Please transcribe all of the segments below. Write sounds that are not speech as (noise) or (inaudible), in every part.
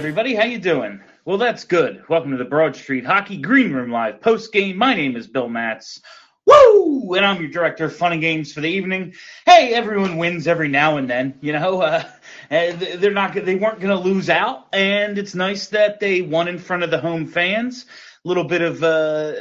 everybody, how you doing? Well, that's good. Welcome to the Broad Street Hockey Green Room Live post game. My name is Bill Matz. Woo! And I'm your director of fun and games for the evening. Hey, everyone wins every now and then. You know, uh, (laughs) they're not. They weren't going to lose out, and it's nice that they won in front of the home fans. A little bit of uh,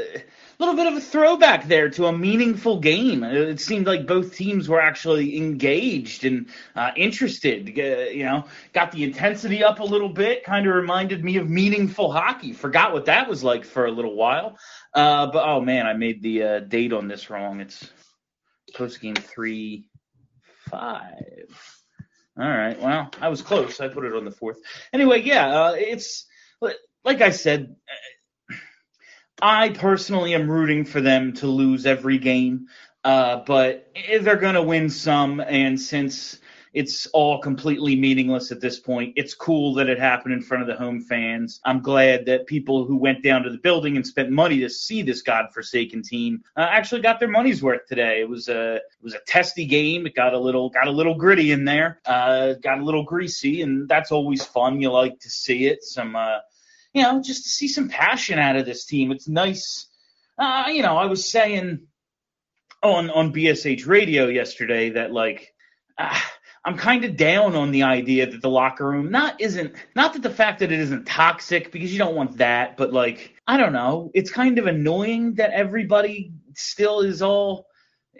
little bit of a throwback there to a meaningful game. It seemed like both teams were actually engaged and uh, interested. Uh, you know, got the intensity up a little bit. Kind of reminded me of meaningful hockey. Forgot what that was like for a little while. Uh, but oh man, I made the uh, date on this wrong. It's post game three five. All right. Well, I was close. I put it on the fourth. Anyway, yeah, uh, it's like I said I personally am rooting for them to lose every game, uh, but they're going to win some. And since it's all completely meaningless at this point, it's cool that it happened in front of the home fans. I'm glad that people who went down to the building and spent money to see this godforsaken team uh, actually got their money's worth today. It was a it was a testy game. It got a little got a little gritty in there, uh, got a little greasy, and that's always fun. You like to see it. Some uh, you know, just to see some passion out of this team. It's nice. Uh, you know, I was saying on on BSH radio yesterday that like uh, I'm kind of down on the idea that the locker room not isn't not that the fact that it isn't toxic because you don't want that, but like I don't know, it's kind of annoying that everybody still is all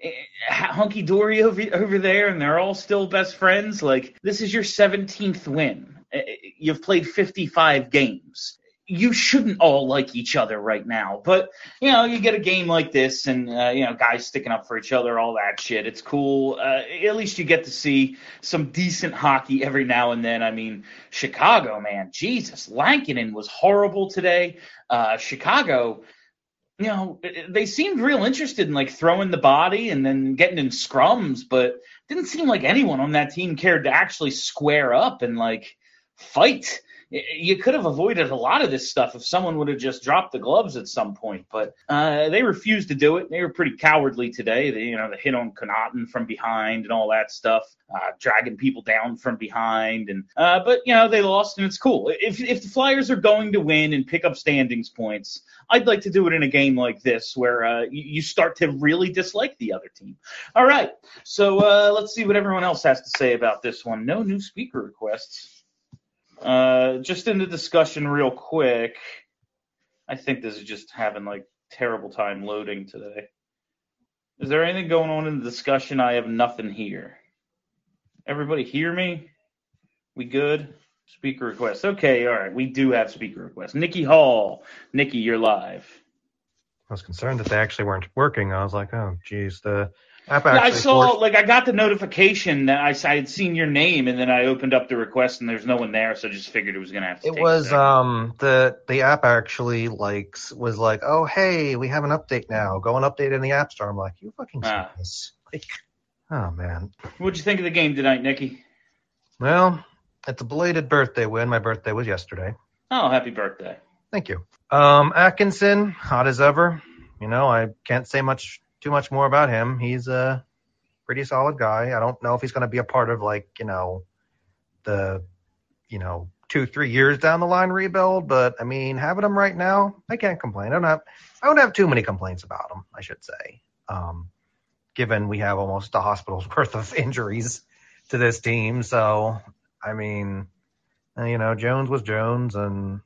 eh, hunky dory over over there and they're all still best friends. Like this is your 17th win. Eh, eh, you've played 55 games you shouldn't all like each other right now. But you know, you get a game like this, and uh, you know, guys sticking up for each other, all that shit. It's cool. Uh, at least you get to see some decent hockey every now and then. I mean, Chicago, man, Jesus, Lankinen was horrible today. Uh, Chicago. You know, they seemed real interested in like throwing the body and then getting in scrums, but didn't seem like anyone on that team cared to actually square up and like fight you could have avoided a lot of this stuff if someone would have just dropped the gloves at some point. But uh, they refused to do it. They were pretty cowardly today. They, you know, the hit on Connauton from behind and all that stuff, uh, dragging people down from behind. And uh, but you know they lost and it's cool. If if the Flyers are going to win and pick up standings points, I'd like to do it in a game like this where uh, you start to really dislike the other team. All right, so uh, let's see what everyone else has to say about this one. No new speaker requests. Uh, just in the discussion, real quick. I think this is just having like terrible time loading today. Is there anything going on in the discussion? I have nothing here. Everybody hear me? We good? Speaker request. Okay, all right. We do have speaker requests. Nikki Hall. Nikki, you're live. I was concerned that they actually weren't working. I was like, oh, geez, the yeah, I saw forced... like I got the notification that I, I, had seen your name, and then I opened up the request, and there's no one there, so I just figured it was gonna have to. It was um the the app actually like was like, oh hey, we have an update now. Go and update in the app store. I'm like, you fucking ah. this. Like, oh man. What'd you think of the game tonight, Nikki? Well, it's a belated birthday win. My birthday was yesterday. Oh, happy birthday! Thank you. Um, Atkinson, hot as ever. You know, I can't say much too much more about him. He's a pretty solid guy. I don't know if he's going to be a part of like you know the you know two three years down the line rebuild, but I mean having him right now, I can't complain. I don't have I don't have too many complaints about him. I should say, um, given we have almost a hospital's (laughs) worth of injuries to this team, so I mean, you know, Jones was Jones, and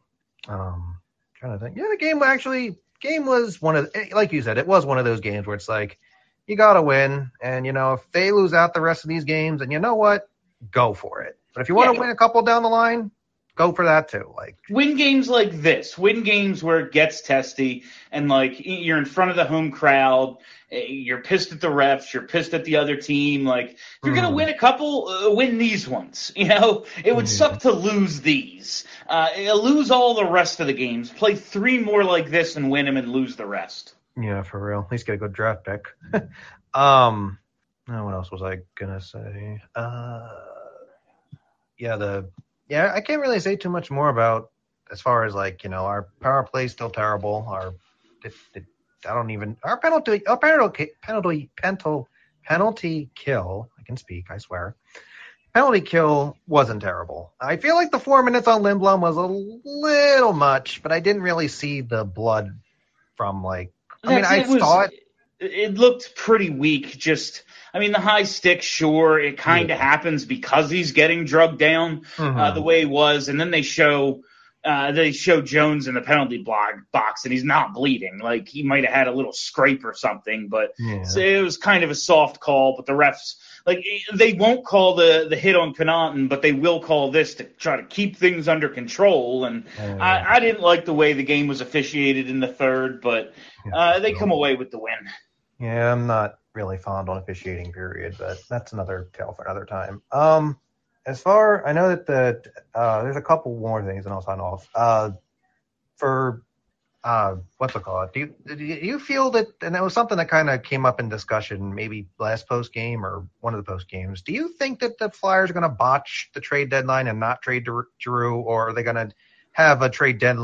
um, trying to think. Yeah, the game actually game was one of eh, like you said, it was one of those games where it's like you got to win, and you know if they lose out the rest of these games, and you know what, go for it. But if you want to Yeah. win a couple down the line, go for that too. Like win games like this, win games where it gets testy and like you're in front of the home crowd, eh, you're pissed at the refs, you're pissed at the other team. Like if you're gonna Mhm. win a couple, uh, win these ones. (laughs) You know, it would Mhm. suck to lose these. Uh, eh, lose all the rest of the games. Play three more like this and win them and lose the rest. yeah, for real. At least get a good draft pick. (laughs) um, what else was I gonna say? Uh, yeah, the yeah, I can't really say too much more about as far as like you know our power play is still terrible. Our it, it, I don't even our penalty our penalty penalty penalty penalty kill. I can speak. I swear. Penalty kill wasn't terrible. I feel like the four minutes on Lindblom was a little much, but I didn't really see the blood from like. I mean, I was- saw it. It looked pretty weak. Just, I mean, the high stick, sure, it kind of happens because he's getting drugged down. uh, Mhm. the way he was, and then they show uh, they show Jones in the penalty block box, and he's not bleeding. Like he might have had a little scrape or something, but Yeah. so it was kind of a soft call. But the refs, like they won't call the the hit on Connauton, but they will call this to try to keep things under control. And Yeah. I, I didn't like the way the game was officiated in the third, but uh, they come away with the win. Yeah, I'm not really fond on officiating period, but that's another tale for another time. Um, as far I know that the uh, there's a couple more things, and I'll sign off. Uh, for uh, what's it called? Do you do you feel that? And that was something that kind of came up in discussion, maybe last post game or one of the post games. Do you think that the Flyers are going to botch the trade deadline and not trade Giroux, or are they going to have a trade dead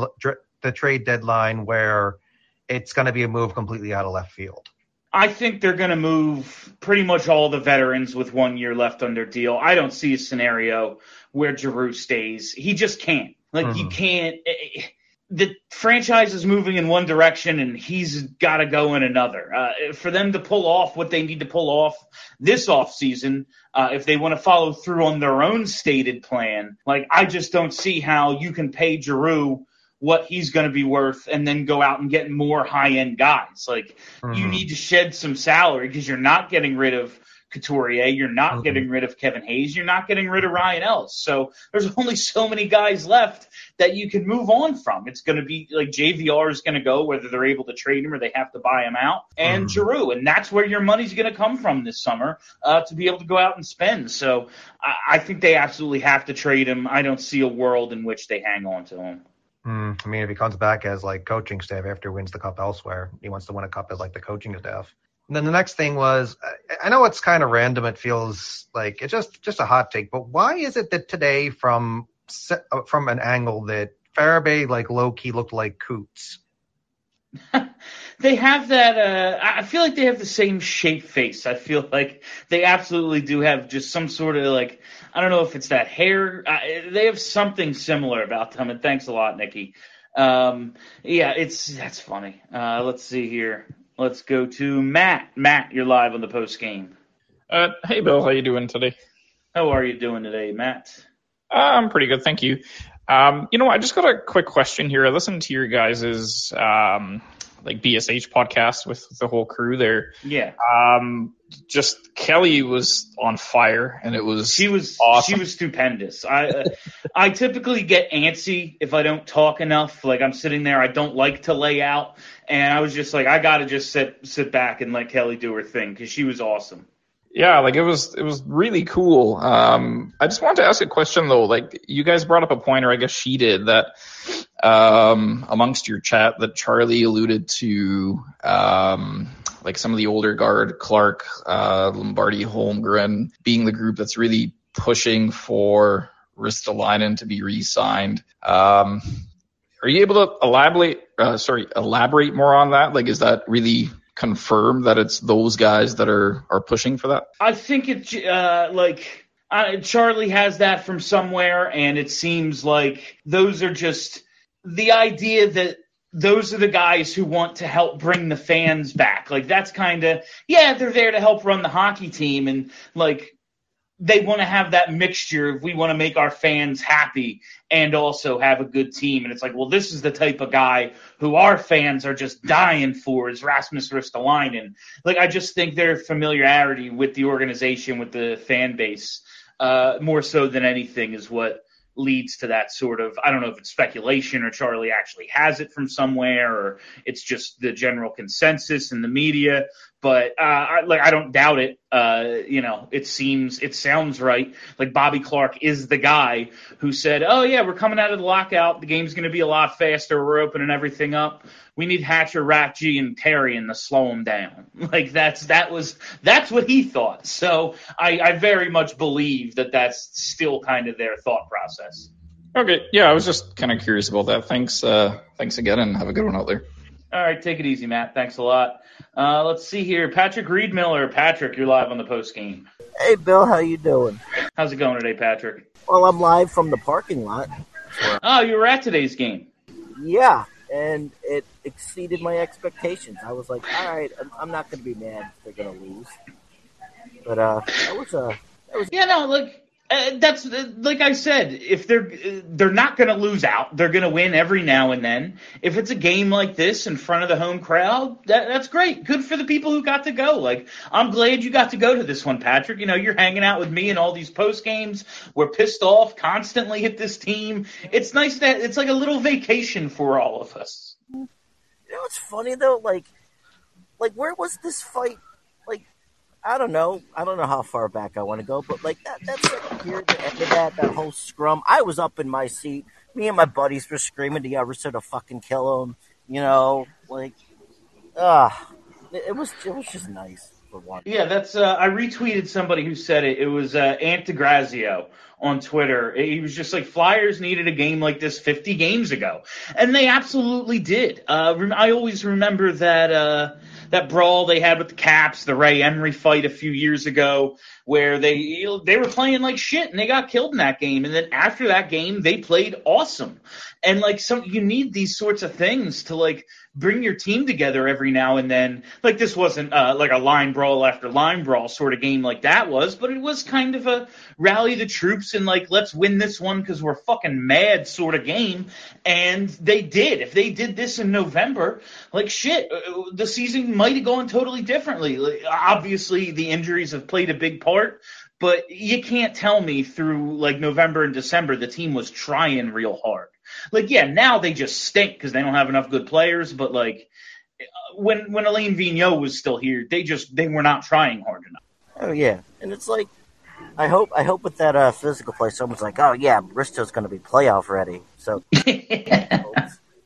the trade deadline where it's going to be a move completely out of left field? I think they're going to move pretty much all the veterans with one year left under deal. I don't see a scenario where Giroux stays. He just can't. Like you Mhm. can't. eh, eh, The franchise is moving in one direction, and he's got to go in another. Uh, for them to pull off what they need to pull off this offseason, uh, if they want to follow through on their own stated plan, like I just don't see how you can pay Giroux what he's going to be worth and then go out and get more high end guys. Like you Mhm. need to shed some salary because you're not getting rid of Couturier, you're not Mhm. getting rid of Kevin Hayes, you're not getting rid of Ryan Ellis. So there's (laughs) only so many guys left that you can move on from. It's going to be like JVR is going to go, whether they're able to trade him or they have to buy him out, and Mhm. Giroux, and that's where your money's going to come from this summer uh, to be able to go out and spend. So I, I think they absolutely have to trade him. I don't see a world in which they hang on to him. Mm, I mean, if he comes back as like coaching staff after wins the cup elsewhere, he wants to win a cup as like the coaching staff. And then the next thing was, I, I know it's kind of random. It feels like it's just just a hot take, but why is it that today, from uh, from an angle that Farabee like low key looked like Coots? (laughs) they have that uh I feel like they have the same shape face. I feel like they absolutely do have just some sort of like I don't know if it's that hair. Uh, they have something similar about them. And thanks a lot, Nikki. Um, yeah, it's that's funny. Uh, let's see here. Let's go to Matt. Matt, you're live on the post game. Uh, hey, Bill, how you doing today? How are you doing today, Matt? Uh, I'm pretty good, thank you. Um, you know, I just got a quick question here. I listened to your guys's um, like BSH podcast with the whole crew there. Yeah, Um, just Kelly was on fire, and it was she was awesome. she was stupendous. I uh, I typically get antsy if I don't talk enough. Like I'm sitting there, I don't like to lay out, and I was just like, I got to just sit sit back and let Kelly do her thing because she was awesome. Yeah, like it was it was really cool. Um, I just wanted to ask a question though. Like you guys brought up a point, or I guess she did that um, amongst your chat that Charlie alluded to, um, like some of the older guard, Clarke, uh, Lombardi, Holmgren, being the group that's really pushing for Ristolainen to be re-signed. Um, are you able to elaborate? Uh, sorry, elaborate more on that? Like, is that really confirmed that it's those guys that are are pushing for that? I think it uh, like uh, Charlie has that from somewhere, and it seems like those are just the idea that those are the guys who want to help bring the fans back. Like that's kind of yeah, they're there to help run the hockey team, and like they want to have that mixture if we want to make our fans happy and also have a good team. And it's like, well, this is the type of guy who our fans are just dying for is Rasmus Ristolainen. Like, I just think their familiarity with the organization, with the fan base, uh, more so than anything is what leads to that sort of I don't know if it's speculation or Charlie actually has it from somewhere or it's just the general consensus in the media. But uh, I, like I don't doubt it. Uh, you know, it seems it sounds right. Like Bobby Clarke is the guy who said, "Oh yeah, we're coming out of the lockout. The game's going to be a lot faster. We're opening everything up. We need Hatcher, Rathje, and Therien to slow them down." (laughs) Like that's that was that's what he thought. So I, I very much believe that that's still kind of their thought process. Okay, yeah, I was just kind of curious about that. Thanks, uh, thanks again, and have a good one out there. All right, take it easy, Matt. Thanks a lot. Uh, let's see here. Patrick Reed Miller. Patrick, you're live on the post game. Hey, Bill, how you doing? How's it going today, Patrick? Well, I'm live from the parking lot. Oh, you were at today's game. Yeah, and it exceeded my expectations. I was like, all right, I'm, I'm not going to be mad if they're going to lose. But uh, that was a that was Yeah, no, look, uh, that's uh, like I said. If they're uh, they're not going to lose out, they're going to win every now and then. If it's a game like this in front of the home crowd, that, that's great. Good for the people who got to go. Like I'm glad you got to go to this one, Patrick. You know, you're hanging out with me in all these post games. We're pissed off constantly at this team. It's nice that it's like a little vacation for all of us. You know what's funny though? Like, like where was this fight? I don't know. I don't know how far back I want to go, but like that that second period, the end of that, that whole scrum, I was up in my seat. Me and my buddies were screaming to Everson to fucking kill him. You know, like, ah, it, it was it was just nice for one. Yeah, that's. Uh, I retweeted somebody who said it. It was uh, Ant DeGrazio on Twitter. He was just like, Flyers needed a game like this 50 games ago, and they absolutely did. Uh, I always remember that uh, that brawl they had with the Caps, the Ray Emery fight a few years ago, where they they were playing like shit and they got killed in that game. And then after that game, they played awesome. And like some, you need these sorts of things to like bring your team together every now and then. Like this wasn't uh, like a line brawl after line brawl sort of game like that was, but it was kind of a rally the troops and like let's win this one because we're fucking mad sort of game. And they did. If they did this in November, like shit, uh, the season might have gone totally differently. Like, obviously, the injuries have played a big part. But you can't tell me through like November and December the team was trying real hard. Like, yeah, now they just stink because they don't have enough good players. But like, when when Alain Vigneault was still here, they just they were not trying hard enough. Oh yeah, and it's like, I hope I hope with that uh, physical play, someone's like, oh yeah, Risto's going to be playoff ready. So (laughs)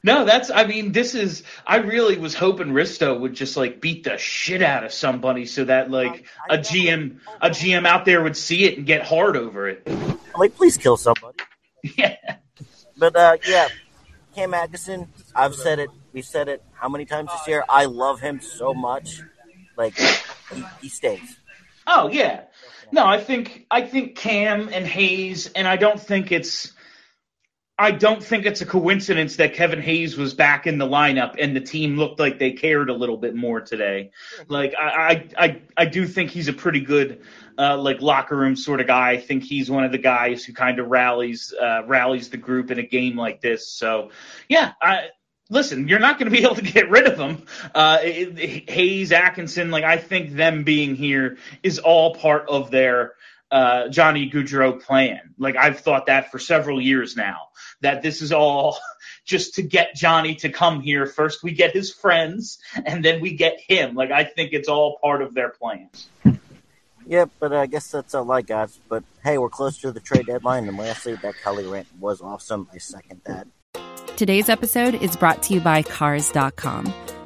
No, that's. I mean, this is. I really was hoping Risto would just like beat the shit out of somebody, so that like a GM, a GM out there would see it and get hard over it. Like, please kill somebody. (laughs) Yeah. But uh, yeah, Cam Atkinson, I've said it. We've said it how many times this year? I love him so much. Like he, he stays. Oh yeah. No, I think I think Cam and Hayes, and I don't think it's I don't think it's a coincidence that Kevin Hayes was back in the lineup and the team looked like they cared a little bit more today. Like I I I, I do think he's a pretty good uh, like locker room sort of guy. I think he's one of the guys who kind of rallies uh, rallies the group in a game like this. So yeah, I listen, you're not going to be (laughs) able to get rid of them. Uh, Hayes, Atkinson, like I think them being here is all part of their uh, Johnny Gaudreau plan. Like I've thought that for several years now. That this is all (laughs) just to get Johnny to come here. First we get his friends, and then we get him. Like I think it's all part of their plans. Yeah, but I guess that's all I got. But hey, we're close to the trade deadline, and lastly, that Kelly rant was awesome. I second that. Today's episode is brought to you by Cars.com.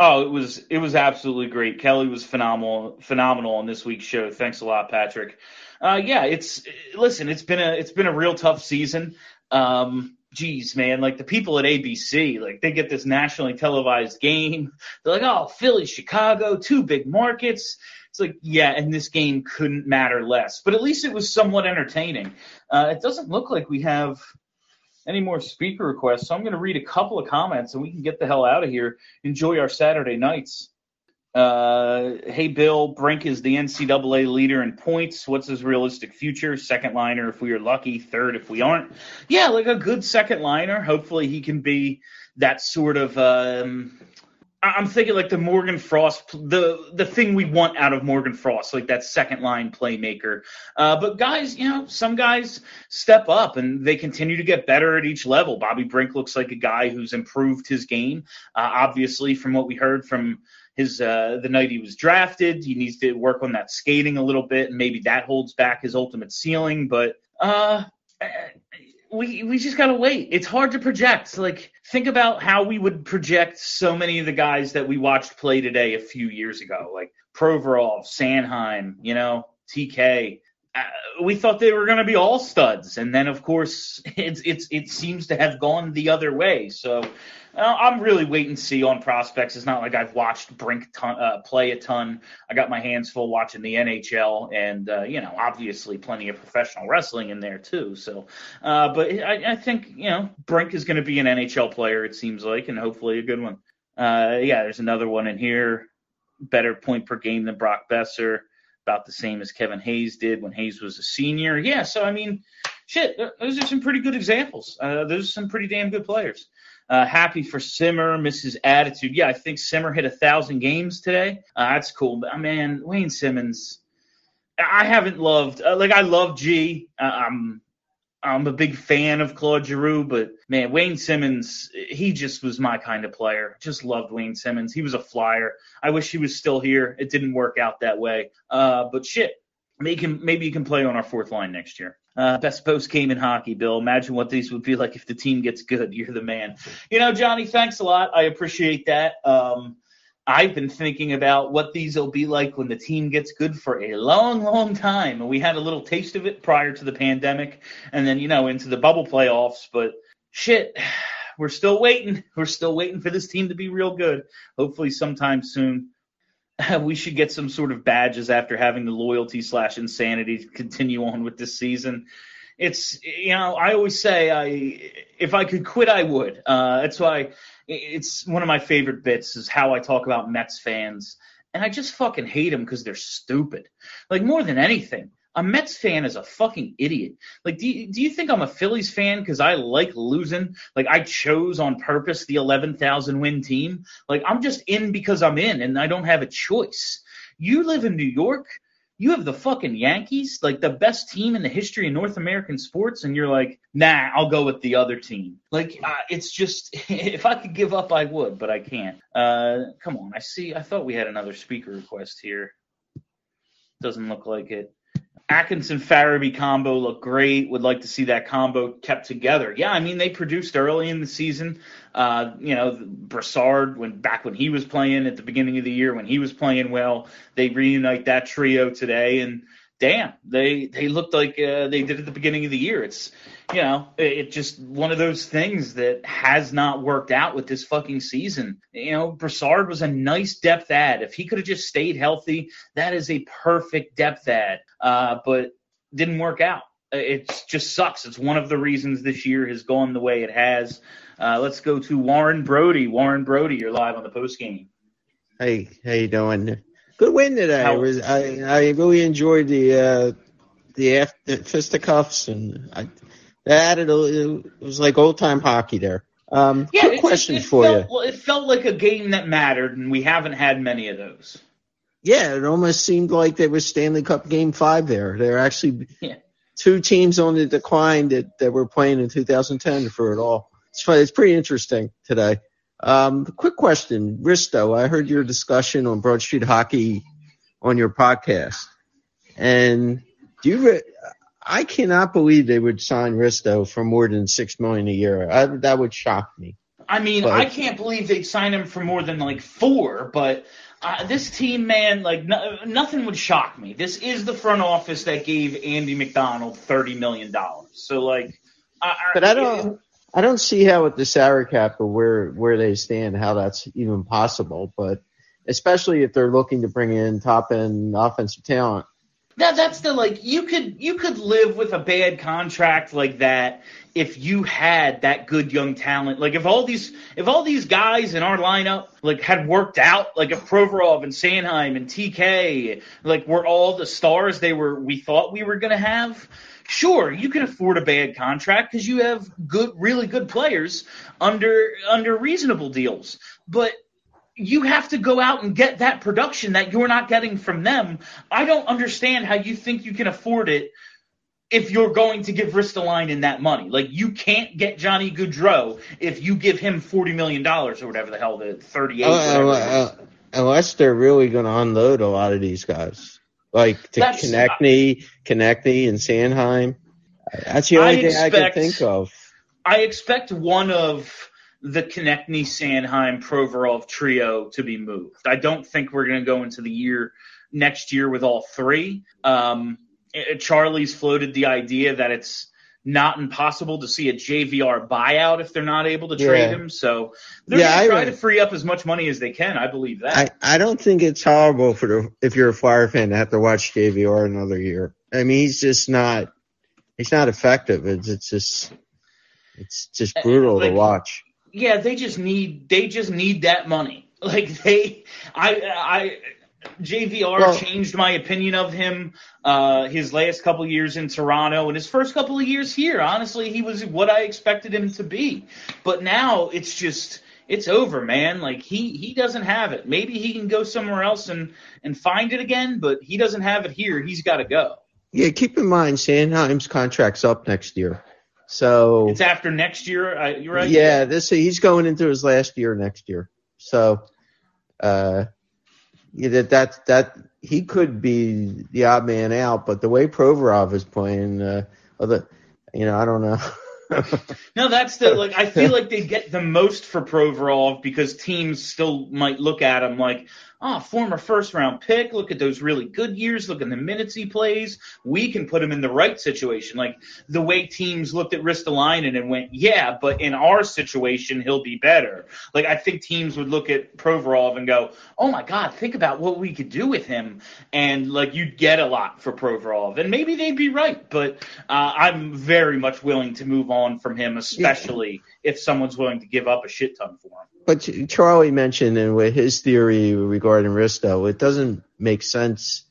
Oh, it was it was absolutely great. Kelly was phenomenal phenomenal on this week's show. Thanks a lot, Patrick. Uh, yeah, it's listen, it's been a it's been a real tough season. Um, geez, man, like the people at ABC, like they get this nationally televised game. They're like, oh, Philly, Chicago, two big markets. It's like, yeah, and this game couldn't matter less. But at least it was somewhat entertaining. Uh, it doesn't look like we have any more speaker requests, so I'm going to read a couple of comments and we can get the hell out of here. Enjoy our Saturday nights. Uh, hey, Bill, Brink is the NCAA leader in points. What's his realistic future? Second liner if we are lucky, third if we aren't. Yeah, like a good second liner. Hopefully he can be that sort of. Um, I'm thinking like the Morgan Frost, the the thing we want out of Morgan Frost, like that second line playmaker. Uh, but guys, you know, some guys step up and they continue to get better at each level. Bobby Brink looks like a guy who's improved his game. Uh, obviously, from what we heard from his uh, the night he was drafted. He needs to work on that skating a little bit, and maybe that holds back his ultimate ceiling. But uh, we we just gotta wait. It's hard to project. Like think about how we would project so many of the guys that we watched play today a few years ago, like Provorov, Sanheim, you know, TK. Uh, we thought they were going to be all studs, and then of course it's it's it seems to have gone the other way. So I'm really waiting to see on prospects. It's not like I've watched Brink ton, uh, play a ton. I got my hands full watching the NHL, and uh, you know, obviously plenty of professional wrestling in there too. So, uh, but I, I think you know Brink is going to be an NHL player. It seems like, and hopefully a good one. Uh, yeah, there's another one in here. Better point per game than Brock Boeser. About the same as Kevin Hayes did when Hayes was a senior. Yeah, so I mean, shit, those are some pretty good examples. Uh, those are some pretty damn good players. Uh, happy for Simmer, Mrs. Attitude. Yeah, I think Simmer hit a thousand games today. Uh, that's cool. But uh, man, Wayne Simmonds, I haven't loved. Uh, like I love G. Uh, I'm a big fan of Claude Giroux, but man, Wayne Simmonds, he just was my kind of player. Just loved Wayne Simmonds. He was a flyer. I wish he was still here. It didn't work out that way. Uh, but shit, maybe can maybe you can play on our fourth line next year. Uh, best post game in hockey, Bill. Imagine what these would be like if the team gets good. You're the man. You know, Johnny, thanks a lot. I appreciate that. Um, I've been thinking about what these will be like when the team gets good for a long, long time. And we had a little taste of it prior to the pandemic and then, you know, into the bubble playoffs. But shit, (sighs) we're still waiting. (laughs) We're still waiting for this team to be real good. Hopefully, sometime soon. (laughs) we should get some sort of badges after having the loyalty slash insanity to continue on with this season. It's you know I always say I if I could quit I would. Uh, that's why it's one of my favorite bits is how I talk about Mets fans, and I just fucking hate them because they're stupid. Like more than anything, a Mets fan is a fucking idiot. Like, do you, do you think I'm a Phillies fan because I like losing? Like, I chose on purpose the 11,000 win team? Like, I'm just in because I'm in and I don't have a choice. You live in New York. You have the fucking Yankees, like the best team in the history of North American sports, and you're like, nah, I'll go with the other team. Like, uh, it's just, (laughs) if I could give up, I would, but I can't. Uh, come on, I see, I thought we had another speaker request here. Doesn't look like it. Atkinson Farabee combo looked great. Would like to see that combo kept together. Yeah, I mean they produced early in the season. Uh, you know, Brassard when back when he was playing at the beginning of the year when he was playing well, they reunite that trio today, and damn, they they looked like uh, they did at the beginning of the year. It's you know, it, just one of those things that has not worked out with this fucking season. You know, Brassard was a nice depth add. If he could have just stayed healthy, that is a perfect depth add. Uh, but didn't work out. It just sucks. It's one of the reasons this year has gone the way it has. Uh, let's go to Warren Brody. Warren Brody, you're live on the post game. Hey, how you doing? Good win today. How, I, was, I, I really enjoyed the uh, the after fisticuffs and I that it, it was like old time hockey there. Um, yeah, question it for felt, you. Well, it felt like a game that mattered, and we haven't had many of those. Yeah, it almost seemed like there was Stanley Cup Game Five there. There are actually yeah. two teams on the decline that, that were playing in 2010 for it all. It's it's pretty interesting today. Um, quick question, Risto. I heard your discussion on Broad Street Hockey on your podcast, and do you? Re- I cannot believe they would sign Risto for more than six million a year. I, that would shock me. I mean, But- I can't believe they'd sign him for more than like four, but uh, this team, man, like no, nothing would shock me. This is the front office that gave Andy MacDonald thirty million dollars. So like, I, But I don't, I don't see how with the salary cap or where where they stand, how that's even possible. But especially if they're looking to bring in top end offensive talent. That that's the like you could you could live with a bad contract like that if you had that good young talent. Like if all these if all these guys in our lineup like had worked out, like if Provorov and Sanheim and TK like were all the stars they were we thought we were gonna have. Sure, you can afford a bad contract because you have good, really good players under under reasonable deals. But you have to go out and get that production that you're not getting from them. I don't understand how you think you can afford it if you're going to give Ristolainen that money. Like you can't get Johnny Gaudreau if you give him forty million dollars or whatever the hell the thirty eight. Uh, uh, unless they're really going to unload a lot of these guys, like to That's- Konecny, Konecny, and Sanheim. That's the I only thing I can think of. I expect one of the Konecny, Sanheim, Provorov trio to be moved. I don't think we're going to go into the year next year with all three. Um, Charlie's floated the idea that it's not impossible to see a JVR buyout if they're not able to trade Yeah. him. So they're Yeah, going to try to free up as much money as they can. I believe that. I, I don't think it's horrible for the if you're a Flyer fan to have to watch JVR another year. I mean, he's just not he's not effective. It's it's just it's just eh, brutal like- to watch. yeah, they just need they just need that money. (laughs) Like they, I, I, JVR Well- changed my opinion of him. Uh, his last couple years in Toronto and his first couple of years here, honestly, he was what I expected him to be. But now it's just it's over, man. Like he he doesn't have it. Maybe he can go somewhere else and and find it again, but he doesn't have it here. He's got to go. Yeah, keep in mind Sanheim's contract's up next year, so It's after next year. You're right. yeah, this he's going into his last year next year. So, uh, that that that he could be the odd man out, but the way Provorov is playing, uh, other, you know, I don't know. (laughs) No, that's the like. I feel like they get the most for Provorov because teams still might look at him like, oh, former first round pick. Look at those really good years. Look at the minutes he plays. We can put him in the right situation. Like the way teams looked at Ristolainen and went, yeah, but in our situation, he'll be better. Like I think teams would look at Provorov and go, oh my God, think about what we could do with him, and like you'd get a lot for Provorov, and maybe they'd be right, but uh, I'm very much willing to move on from him, especially if someone's willing to give up a shit ton for him. But Charlie mentioned and with his theory regarding Risto, it doesn't make sense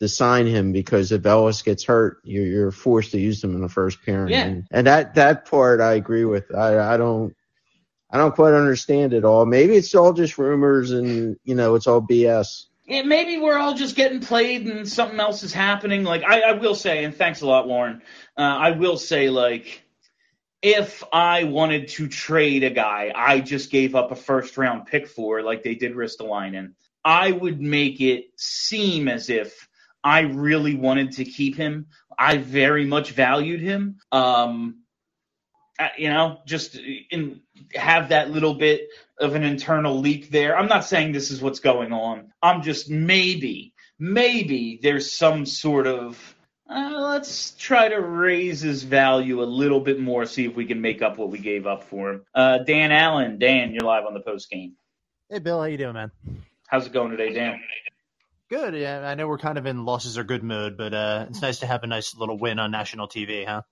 to sign him because if Ellis gets hurt, you're, you're forced to use him in the first pairing. Yeah. And, and that that part I agree with. I I don't I don't quite understand it all. Maybe it's all just rumors and you know it's all BS. Yeah, maybe we're all just getting played and something else is happening. Like I, I will say, and thanks a lot, Warren. Uh, I will say, like, if I wanted to trade a guy I just gave up a first round pick for, like they did Ristolainen, I would make it seem as if I really wanted to keep him. I very much valued him. Um, you know, just in have that little bit of an internal leak there. I'm not saying this is what's going on. I'm just maybe, maybe there's some sort of uh, let's try to raise his value a little bit more, see if we can make up what we gave up for him. Uh, Dan Allen, Dan, you're live on the post game. Hey Bill, how you doing, man? How's it going today, Dan? Good. Yeah, I know we're kind of in losses are good mood, but uh, it's nice to have a nice little win on national TV, huh?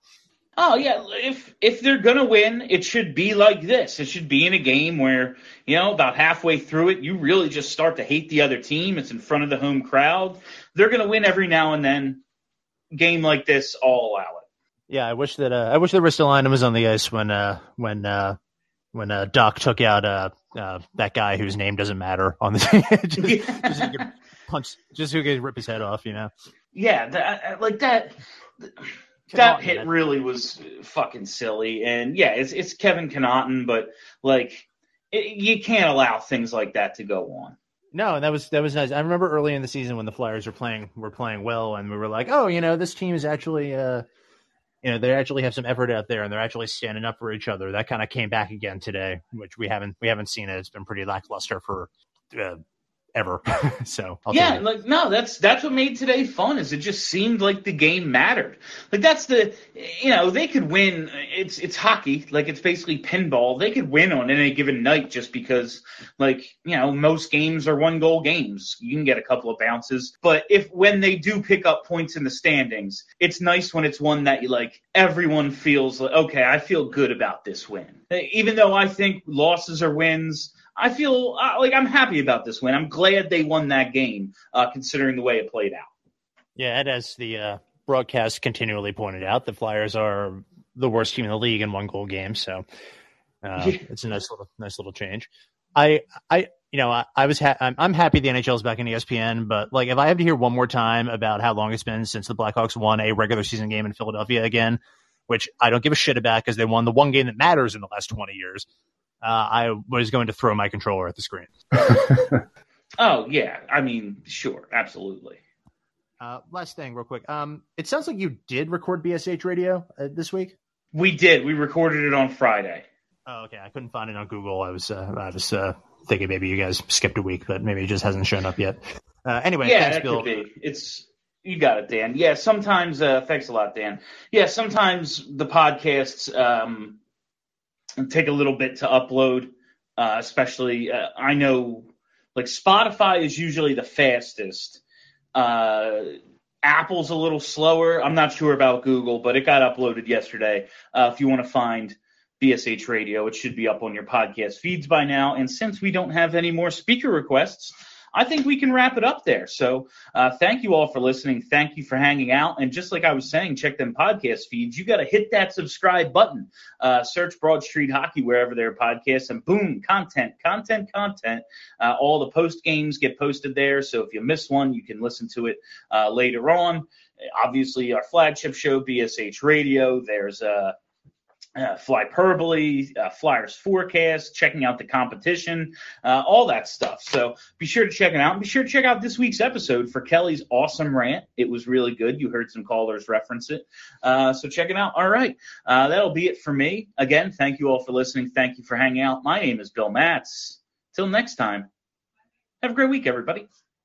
Oh yeah, if if they're gonna win, it should be like this. It should be in a game where you know about halfway through it, you really just start to hate the other team. It's in front of the home crowd. They're gonna win every now and then. Game like this, I'll allow it. Yeah, I wish that uh, I wish that Ristolainen was on the ice when uh, when uh, when uh, Doc took out uh, uh, that guy whose name doesn't matter on the (laughs) just, just so could (laughs) punch, just so could rip his head off, you know. Yeah, that, like that. That Connauton, hit really was fucking silly, and yeah, it's it's Kevin Connauton, but like it, you can't allow things like that to go on. No, that was that was nice. I remember early in the season when the Flyers were playing were playing well, and we were like, oh, you know, this team is actually uh, you know they actually have some effort out there and they're actually standing up for each other. That kind of came back again today, which we haven't we haven't seen it. It's been pretty lackluster for uh, ever. (laughs) so I'll yeah, like no, that's that's what made today fun. Is it just seemed like the game mattered. Like that's the you know they could win. It's it's hockey. Like it's basically pinball. They could win on any given night just because like you know most games are one goal games. You can get a couple of bounces, but if when they do pick up points in the standings, it's nice when it's one that you like. Everyone feels like okay, I feel good about this win. Even though I think losses are wins I feel uh, like I'm happy about this win. I'm glad they won that game, uh, considering the way it played out. Yeah, and as the uh, broadcast continually pointed out, the Flyers are the worst team in the league in one goal games. So uh, yeah. it's a nice little, nice little change. I, I, you know, I, I was, ha- I'm, I'm, happy the NHL is back in ESPN, but like, if I have to hear one more time about how long it's been since the Blackhawks won a regular season game in Philadelphia again, which I don't give a shit about because they won the one game that matters in the last 20 years uh, I was going to throw my controller at the screen. (laughs) oh yeah, I mean, sure, absolutely. Uh, last thing, real quick. Um, it sounds like you did record BSH Radio uh, this week. We did. We recorded it on Friday. Oh, okay. I couldn't find it on Google. I was, uh, I was uh, thinking maybe you guys skipped a week, but maybe it just hasn't shown up yet. Uh, anyway, yeah, thanks, that Bill. could be. It's you got it, Dan. Yeah, sometimes. Uh, thanks a lot, Dan. Yeah, sometimes the podcasts um, take a little bit to upload, uh, especially uh, I know like Spotify is usually the fastest. Uh, Apple's a little slower. I'm not sure about Google, but it got uploaded yesterday. Uh, if you want to find BSH Radio, it should be up on your podcast feeds by now. And since we don't have any more speaker requests, I think we can wrap it up there. So uh, thank you all for listening. Thank you for hanging out. And just like I was saying, check them podcast feeds. You got to hit that subscribe button. Uh, search Broad Street Hockey wherever there are podcasts, and boom, content, content, content. Uh, all the post games get posted there. So if you miss one, you can listen to it uh, later on. Obviously, our flagship show, BSH Radio. There's a uh, Flyperbole, uh, Flyers forecast, checking out the competition, uh, all that stuff. So be sure to check it out. And be sure to check out this week's episode for Kelly's awesome rant. It was really good. You heard some callers reference it. Uh, so check it out. All right. Uh, that'll be it for me. Again, thank you all for listening. Thank you for hanging out. My name is Bill Matz. Till next time, have a great week, everybody.